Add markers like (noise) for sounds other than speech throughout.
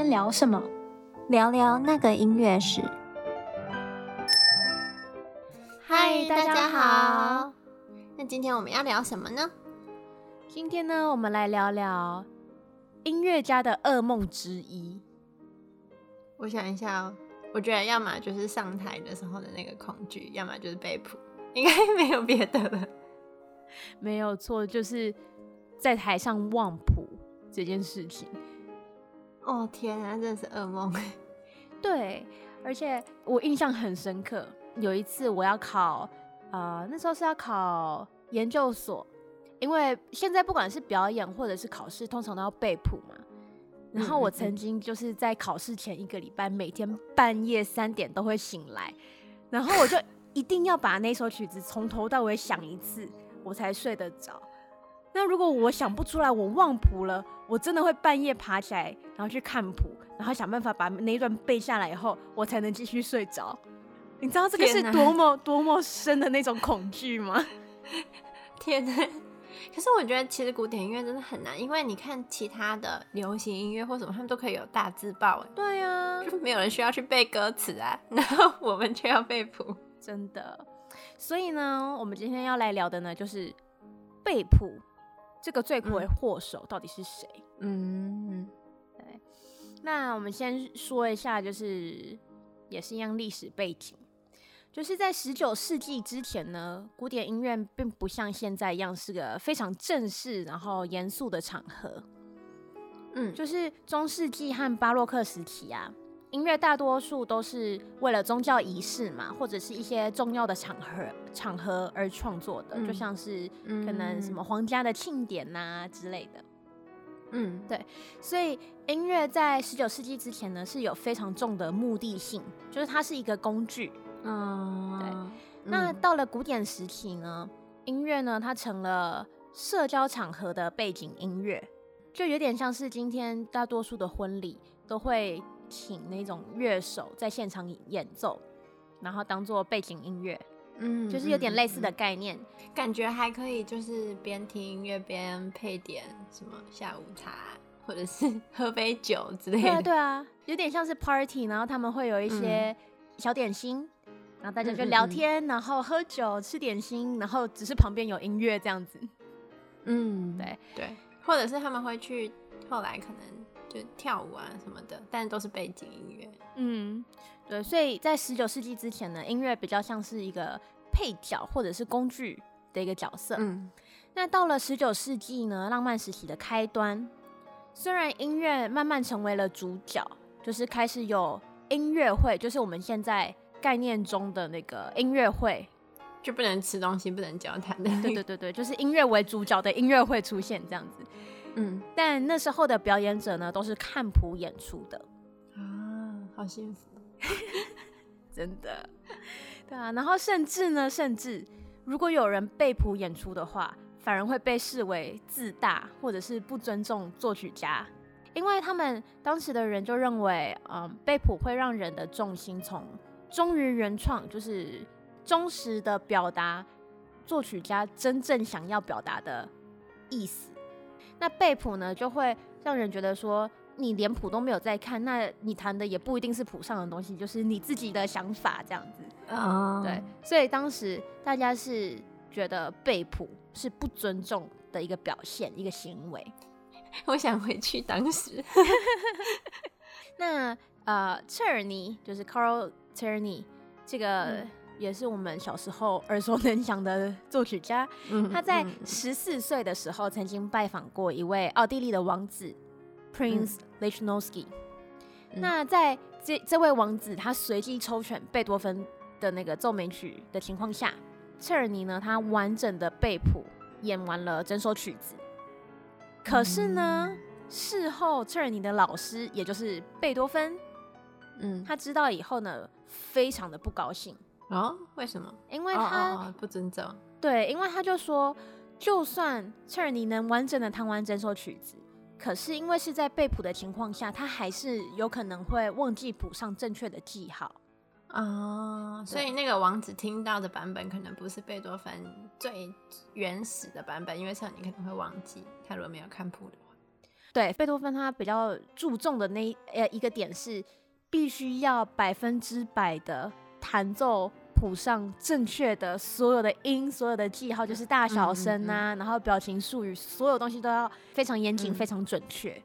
天聊什么？聊聊那个音乐史。嗨，大家好。那今天我们要聊什么呢？今天呢，我们来聊聊音乐家的噩梦之一。我想一下哦，我觉得要么就是上台的时候的那个恐惧，要么就是背谱，(laughs) 应该没有别的了。没有错，就是在台上忘谱这件事情。哦天啊，真的是噩梦。(laughs) 对，而且我印象很深刻。有一次我要考，呃，那时候是要考研究所，因为现在不管是表演或者是考试，通常都要背谱嘛。然后我曾经就是在考试前一个礼拜，每天半夜三点都会醒来，然后我就一定要把那首曲子从头到尾想一次，我才睡得着。那如果我想不出来，我忘谱了，我真的会半夜爬起来，然后去看谱，然后想办法把那一段背下来以后，我才能继续睡着。你知道这个是多么多么深的那种恐惧吗？(laughs) 天哪！可是我觉得其实古典音乐真的很难，因为你看其他的流行音乐或什么，他们都可以有大字报。对呀，(laughs) 就没有人需要去背歌词啊，(laughs) 然后我们却要背谱，真的。所以呢，我们今天要来聊的呢，就是背谱。这个罪魁祸首到底是谁？嗯，对。那我们先说一下，就是也是一样历史背景，就是在十九世纪之前呢，古典音乐并不像现在一样是个非常正式然后严肃的场合。嗯，就是中世纪和巴洛克时期啊。音乐大多数都是为了宗教仪式嘛，或者是一些重要的场合场合而创作的，嗯、就像是可能什么皇家的庆典呐、啊、之类的。嗯，对，所以音乐在十九世纪之前呢，是有非常重的目的性，就是它是一个工具。嗯，对。那到了古典时期呢，音乐呢，它成了社交场合的背景音乐，就有点像是今天大多数的婚礼都会。请那种乐手在现场演奏，然后当做背景音乐，嗯，就是有点类似的概念，嗯嗯、感觉还可以，就是边听音乐边配点什么下午茶，或者是喝杯酒之类的。对啊，对啊，有点像是 party，然后他们会有一些小点心，嗯、然后大家就聊天，然后喝酒吃点心，然后只是旁边有音乐这样子。嗯，对对，或者是他们会去后来可能。就跳舞啊什么的，但都是背景音乐。嗯，对，所以在十九世纪之前呢，音乐比较像是一个配角或者是工具的一个角色。嗯，那到了十九世纪呢，浪漫时期的开端，虽然音乐慢慢成为了主角，就是开始有音乐会，就是我们现在概念中的那个音乐会，就不能吃东西，不能交谈的。对对对对，就是音乐为主角的音乐会出现这样子。嗯，但那时候的表演者呢，都是看谱演出的啊，好幸福，真的，(laughs) 对啊。然后甚至呢，甚至如果有人背谱演出的话，反而会被视为自大或者是不尊重作曲家，因为他们当时的人就认为，嗯，背谱会让人的重心从忠于原创，就是忠实的表达作曲家真正想要表达的意思。那背谱呢，就会让人觉得说，你连谱都没有在看，那你弹的也不一定是谱上的东西，就是你自己的想法这样子。哦，对，所以当时大家是觉得背谱是不尊重的一个表现，一个行为。(laughs) 我想回去当时。(laughs) 那呃，彻尔尼就是 Carl Czerny 这个。嗯也是我们小时候耳熟能详的作曲家。他在十四岁的时候曾经拜访过一位奥地利的王子 Prince Lichnowsky。那在这这位王子他随机抽选贝多芬的那个奏鸣曲的情况下，切尔尼呢，他完整的背谱演完了整首曲子。可是呢，事后切尔尼的老师也就是贝多芬，嗯，他知道以后呢，非常的不高兴。哦，为什么？因为他、哦哦、不尊重。对，因为他就说，就算切尔尼能完整的弹完整首曲子，可是因为是在被谱的情况下，他还是有可能会忘记谱上正确的记号。哦，所以那个王子听到的版本可能不是贝多芬最原始的版本，因为彻尔尼可能会忘记他如果没有看谱的话。对，贝多芬他比较注重的那呃一个点是，必须要百分之百的弹奏谱上正确的所有的音，所有的记号，就是大小声啊，嗯嗯嗯，然后表情术语，所有东西都要非常严谨、嗯、非常准确。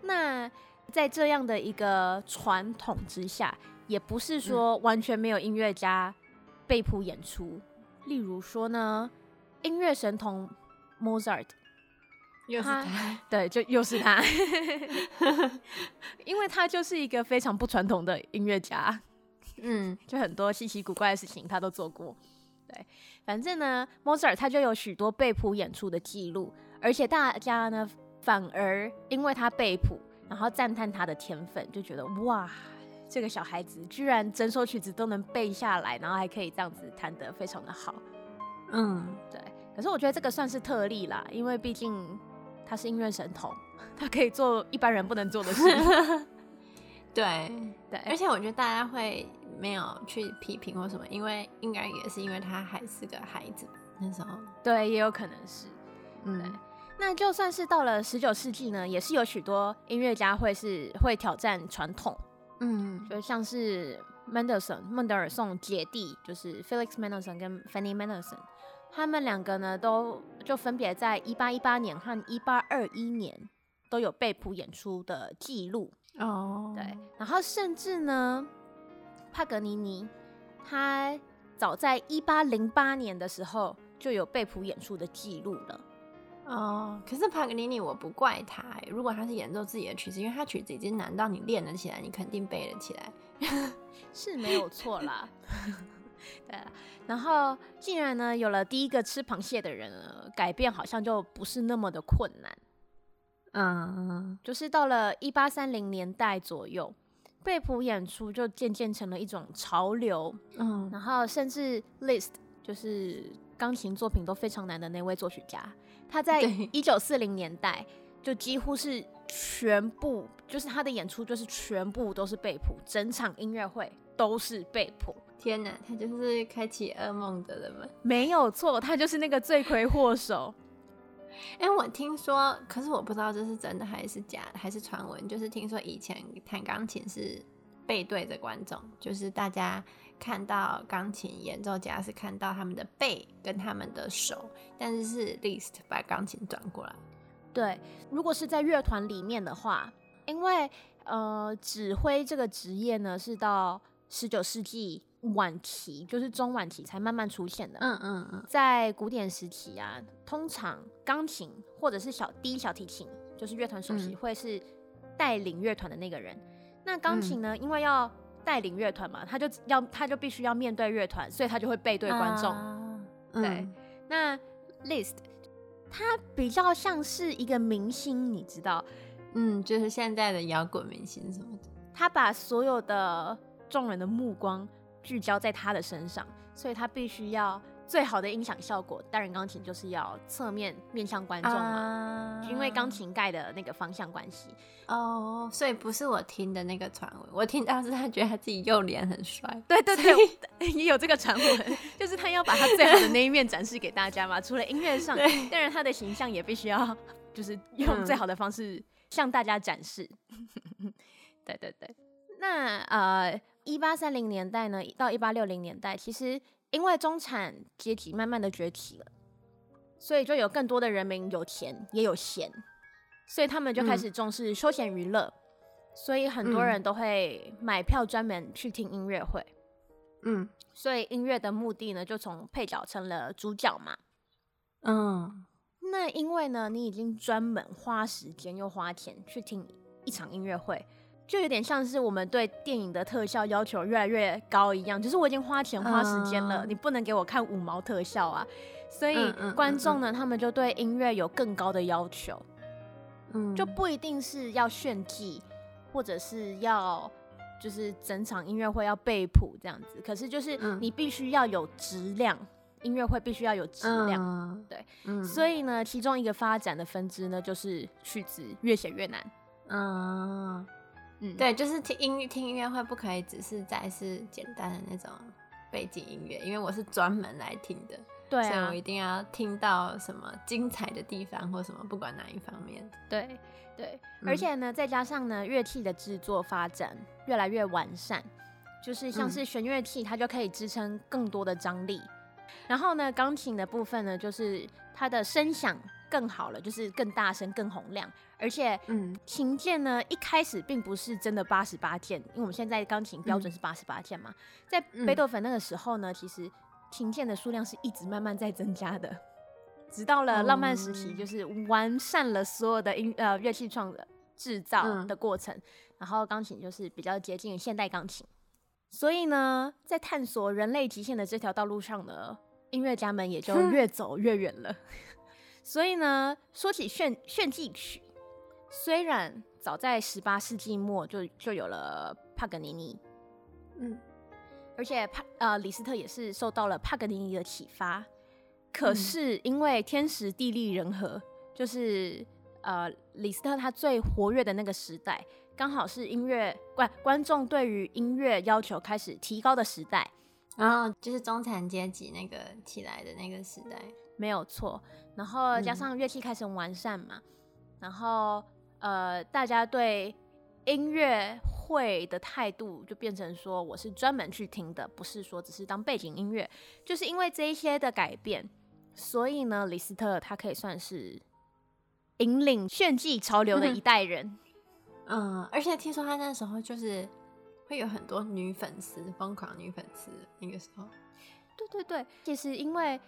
那在这样的一个传统之下，也不是说完全没有音乐家被谱演出。例如说呢，音乐神童 Mozart，又是他，他，(laughs) 对，就又是他，(laughs) 因为他就是一个非常不传统的音乐家，嗯，就很多稀奇古怪的事情他都做过。对，反正呢，Mozart 他就有许多背谱演出的记录，而且大家呢反而因为他背谱，然后赞叹他的天分，就觉得哇。这个小孩子居然整首曲子都能背下来，然后还可以这样子弹得非常的好。嗯，对。可是我觉得这个算是特例啦，因为毕竟他是音乐神童，(laughs) 他可以做一般人不能做的事。(laughs) 对对，而且我觉得大家会没有去批评或什么，因为应该也是因为他还是个孩子那时候。对，也有可能是。嗯，那就算是到了十九世纪呢，也是有许多音乐家会是会挑战传统。嗯，就像是 Mendelssohn 孟德尔颂姐弟，就是 Felix Mendelssohn 跟 Fanny Mendelssohn，他们两个呢都就分别在一八一八年和一八二一年都有被谱演出的记录哦。对，然后甚至呢，帕格尼尼他早在一八零八年的时候就有被谱演出的记录了。哦，可是帕格尼尼我不怪他，如果他是演奏自己的曲子，因为他曲子已经难到你练得起来，你肯定背得起来，(laughs) 是没有错啦。(laughs) 对，然后既然呢有了第一个吃螃蟹的人了，改变好像就不是那么的困难。嗯，就是到了一八三零年代左右，背谱演出就渐渐成了一种潮流。嗯，然后甚至 Liszt 就是钢琴作品都非常难的那位作曲家。他在一九四零年代就几乎是全部，就是他的演出就是全部都是背谱，整场音乐会都是背谱。天哪，他就是开启噩梦的人们。没有错，他就是那个罪魁祸首。哎、我听说，可是我不知道这是真的还是假的，还是传闻。就是听说以前弹钢琴是背对着观众，就是大家。看到钢琴演奏家是看到他们的背跟他们的手，但是是 list 把钢琴转过来。对，如果是在乐团里面的话，因为呃指挥这个职业呢是到十九世纪晚期，就是中晚期才慢慢出现的。嗯嗯嗯，在古典时期啊，通常钢琴或者是小低小提琴，就是乐团首席会是带领乐团的那个人。嗯、那钢琴呢，因为要带领乐团嘛，他就要他就必须要面对乐团，所以他就会背对观众。Uh, 对，嗯、那 Liszt 他比较像是一个明星，你知道，嗯，就是现在的摇滚明星什么的。他把所有的众人的目光聚焦在他的身上，所以他必须要。最好的音响效果，当然钢琴就是要侧面面向观众嘛，uh, 因为钢琴盖的那个方向关系。哦，oh, 所以不是我听的那个传闻，我听到是他觉得他自己右脸很帅。对对对，也有这个传闻，(laughs) 就是他要把他最好的那一面展示给大家嘛。除了音乐上，当然他的形象也必须要，就是用最好的方式向大家展示。(laughs) 嗯、对对对，那呃，一八三零年代呢，到一八六零年代，其实。因为中产阶级慢慢的崛起了，所以就有更多的人民有钱也有闲，所以他们就开始重视休闲娱乐，嗯、所以很多人都会买票专门去听音乐会。嗯，所以音乐的目的呢，就从配角成了主角嘛。嗯，那因为呢，你已经专门花时间又花钱去听一场音乐会。就有点像是我们对电影的特效要求越来越高一样，就是我已经花钱花时间了，uh, 你不能给我看五毛特效啊。所以观众呢，uh, uh, uh, uh, 他们就对音乐有更高的要求，嗯，就不一定是要炫技，或者是要就是整场音乐会要背谱这样子。可是就是你必须要有质量，音乐会必须要有质量，uh, 对，嗯。所以呢，其中一个发展的分支呢，就是曲子越写越难，嗯。Uh, 嗯，对，就是听音听音乐会不可以只是在是简单的那种背景音乐，因为我是专门来听的。对啊，所以我一定要听到什么精彩的地方或什么，不管哪一方面。对对，而且呢，再加上呢，乐器的制作发展越来越完善，就是像是弦乐器，它就可以支撑更多的张力。然后呢，钢琴的部分呢，就是它的声响更好了，就是更大声、更洪亮。而且，嗯，琴键呢，一开始并不是真的八十八键，因为我们现在钢琴标准是八十八键嘛。嗯、在贝多芬那个时候呢，其实琴键的数量是一直慢慢在增加的，直到了浪漫时期，就是完善了所有的音呃乐器创的制造的过程，嗯、然后钢琴就是比较接近现代钢琴。所以呢，在探索人类极限的这条道路上呢，音乐家们也就越走越远了。所以呢，说起炫炫技曲。虽然早在十八世纪末就就有了帕格尼尼，嗯，而且帕呃李斯特也是受到了帕格尼尼的启发，可是因为天时地利人和，就是呃李斯特他最活跃的那个时代，刚好是音乐观观众对于音乐要求开始提高的时代，然后就是中产阶级那个起来的那个时代，没有错。然后加上乐器开始完善嘛，嗯、然后。呃，大家对音乐会的态度就变成说，我是专门去听的，不是说只是当背景音乐。就是因为这一些的改变，所以呢，李斯特他可以算是引领炫技潮流的一代人。嗯，而且听说他那时候就是会有很多女粉丝，疯狂女粉丝那个时候。对对对，其实因为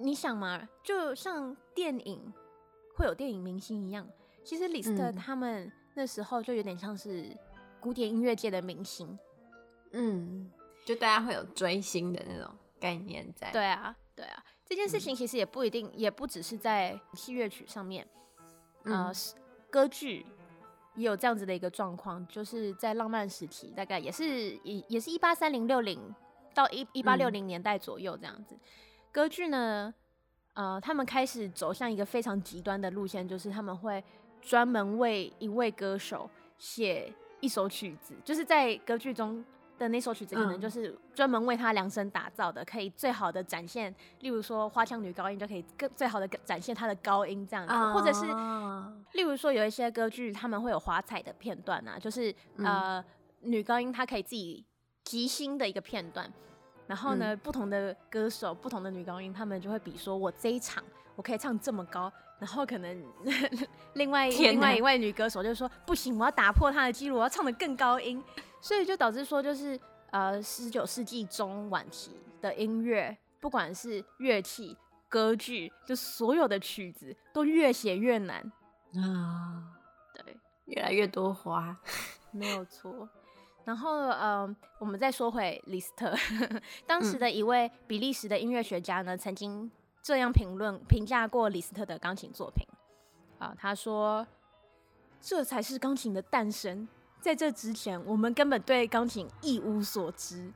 你想嘛，就像电影会有电影明星一样。其实李斯特他们那时候就有点像是古典音乐界的明星，嗯，就大家会有追星的那种概念在。对啊，对啊，这件事情其实也不一定，也不只是在器乐曲上面，嗯、呃，歌剧也有这样子的一个状况，就是在浪漫时期，大概也是也也是一八三零六零到一一八六零年代左右这样子，嗯、歌剧呢，呃，他们开始走向一个非常极端的路线，就是他们会。专门为一位歌手写一首曲子，就是在歌剧中的那首曲子，可能就是专门为他量身打造的，可以最好的展现。例如说，花腔女高音就可以更最好的展现她的高音这样子，或者是例如说，有一些歌剧他们会有华彩的片段啊，就是呃女高音她可以自己即兴的一个片段，然后呢，不同的歌手、不同的女高音，他们就会比说，我这一场我可以唱这么高。然后可能 (laughs) 另外哪另外一位女歌手就说不行，我要打破她的记录，我要唱得更高音，所以就导致说就是呃十九世纪中晚期的音乐，不管是乐器、歌剧，就所有的曲子都越写越难。啊，对，越来越多花，(laughs) 没有错。然后呃，我们再说回李斯特，(laughs) 当时的一位比利时的音乐学家呢，曾经。这样评论评价过李斯特的钢琴作品啊，他说：“这才是钢琴的诞生，在这之前，我们根本对钢琴一无所知。”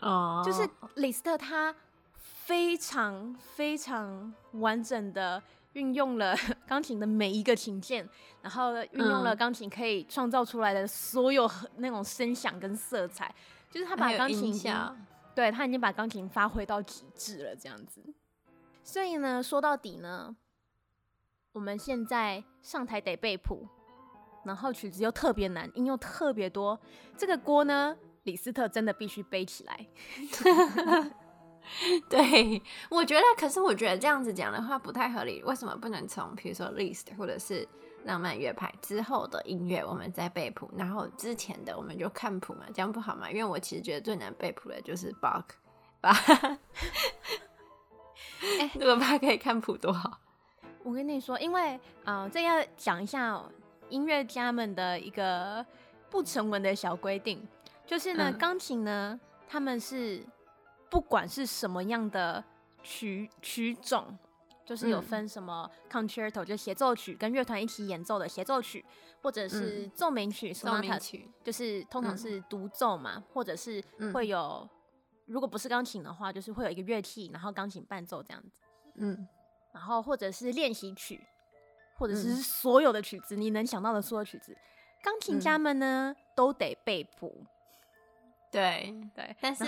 哦，就是李斯特他非常非常完整的运用了 (laughs) 钢琴的每一个琴键，然后运用了钢琴可以创造出来的所有那种声响跟色彩，就是他把钢琴，对，他已经把钢琴发挥到极致了，这样子。所以呢，说到底呢，我们现在上台得背谱，然后曲子又特别难，音又特别多，这个锅呢，李斯特真的必须背起来。(laughs) (laughs) 对，我觉得，可是我觉得这样子讲的话不太合理。为什么不能从比如说 Liszt 或者是浪漫乐派之后的音乐，我们再背谱，然后之前的我们就看谱嘛？这样不好吗？因为我其实觉得最难背谱的就是 Bach 吧。(laughs) 哎，(laughs) 如果他可以看谱多好！我跟你说，因为啊、呃，这要讲一下音乐家们的一个不成文的小规定，就是呢，钢、嗯、琴呢，他们是不管是什么样的曲曲种，就是有分什么 concerto，、嗯、就协奏曲，跟乐团一起演奏的协奏曲，或者是奏鸣曲，奏鸣曲就是通常是独奏嘛，嗯、或者是会有。如果不是钢琴的话，就是会有一个乐器，然后钢琴伴奏这样子，嗯，然后或者是练习曲，或者是所有的曲子，嗯、你能想到的所有曲子，钢琴家们呢、嗯、都得背谱。对对，但是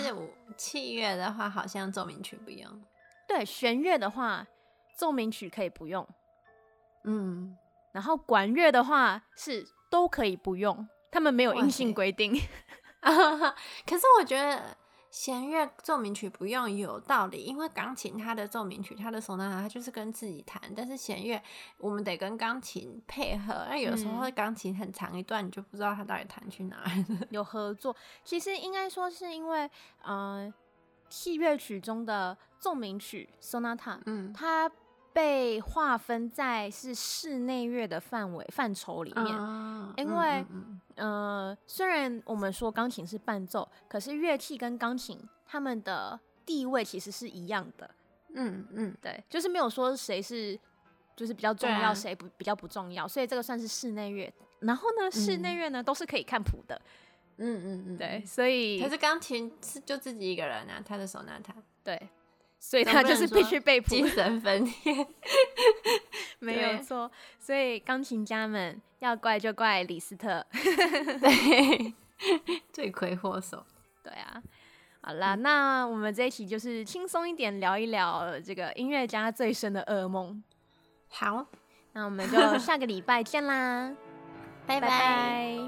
器乐的话，好像奏鸣曲不一样。对，弦乐的话，奏鸣曲可以不用，嗯，然后管乐的话是都可以不用，他们没有硬性规定。(laughs) (laughs) 可是我觉得。弦乐奏鸣曲不用有道理，因为钢琴它的奏鸣曲，它的手拿，它就是跟自己弹。但是弦乐我们得跟钢琴配合，那有时候钢琴很长一段，你就不知道它到底弹去哪儿。(laughs) 有合作，其实应该说是因为，嗯、呃，器乐曲中的奏鸣曲 （sonata），嗯，它。被划分在是室内乐的范围范畴里面，啊、因为，嗯，嗯，嗯、呃，虽然我们说钢琴是伴奏，可是乐器跟钢琴他们的地位其实是一样的，嗯嗯，对，就是没有说谁是就是比较重要，谁不比较不重要，所以这个算是室内乐。然后呢，室内乐呢都是可以看谱的，嗯嗯嗯，对，所以可是钢琴是就自己一个人啊，他的手拿它，对。所以他就是必须被精神分裂，(laughs) 没有错。所以钢琴家们要怪就怪李斯特，(laughs) 对，(laughs) 罪魁祸首。对啊，好啦，那我们这一期就是轻松一点聊一聊这个音乐家最深的噩梦。好，那我们就下个礼拜见啦，(laughs) 拜拜。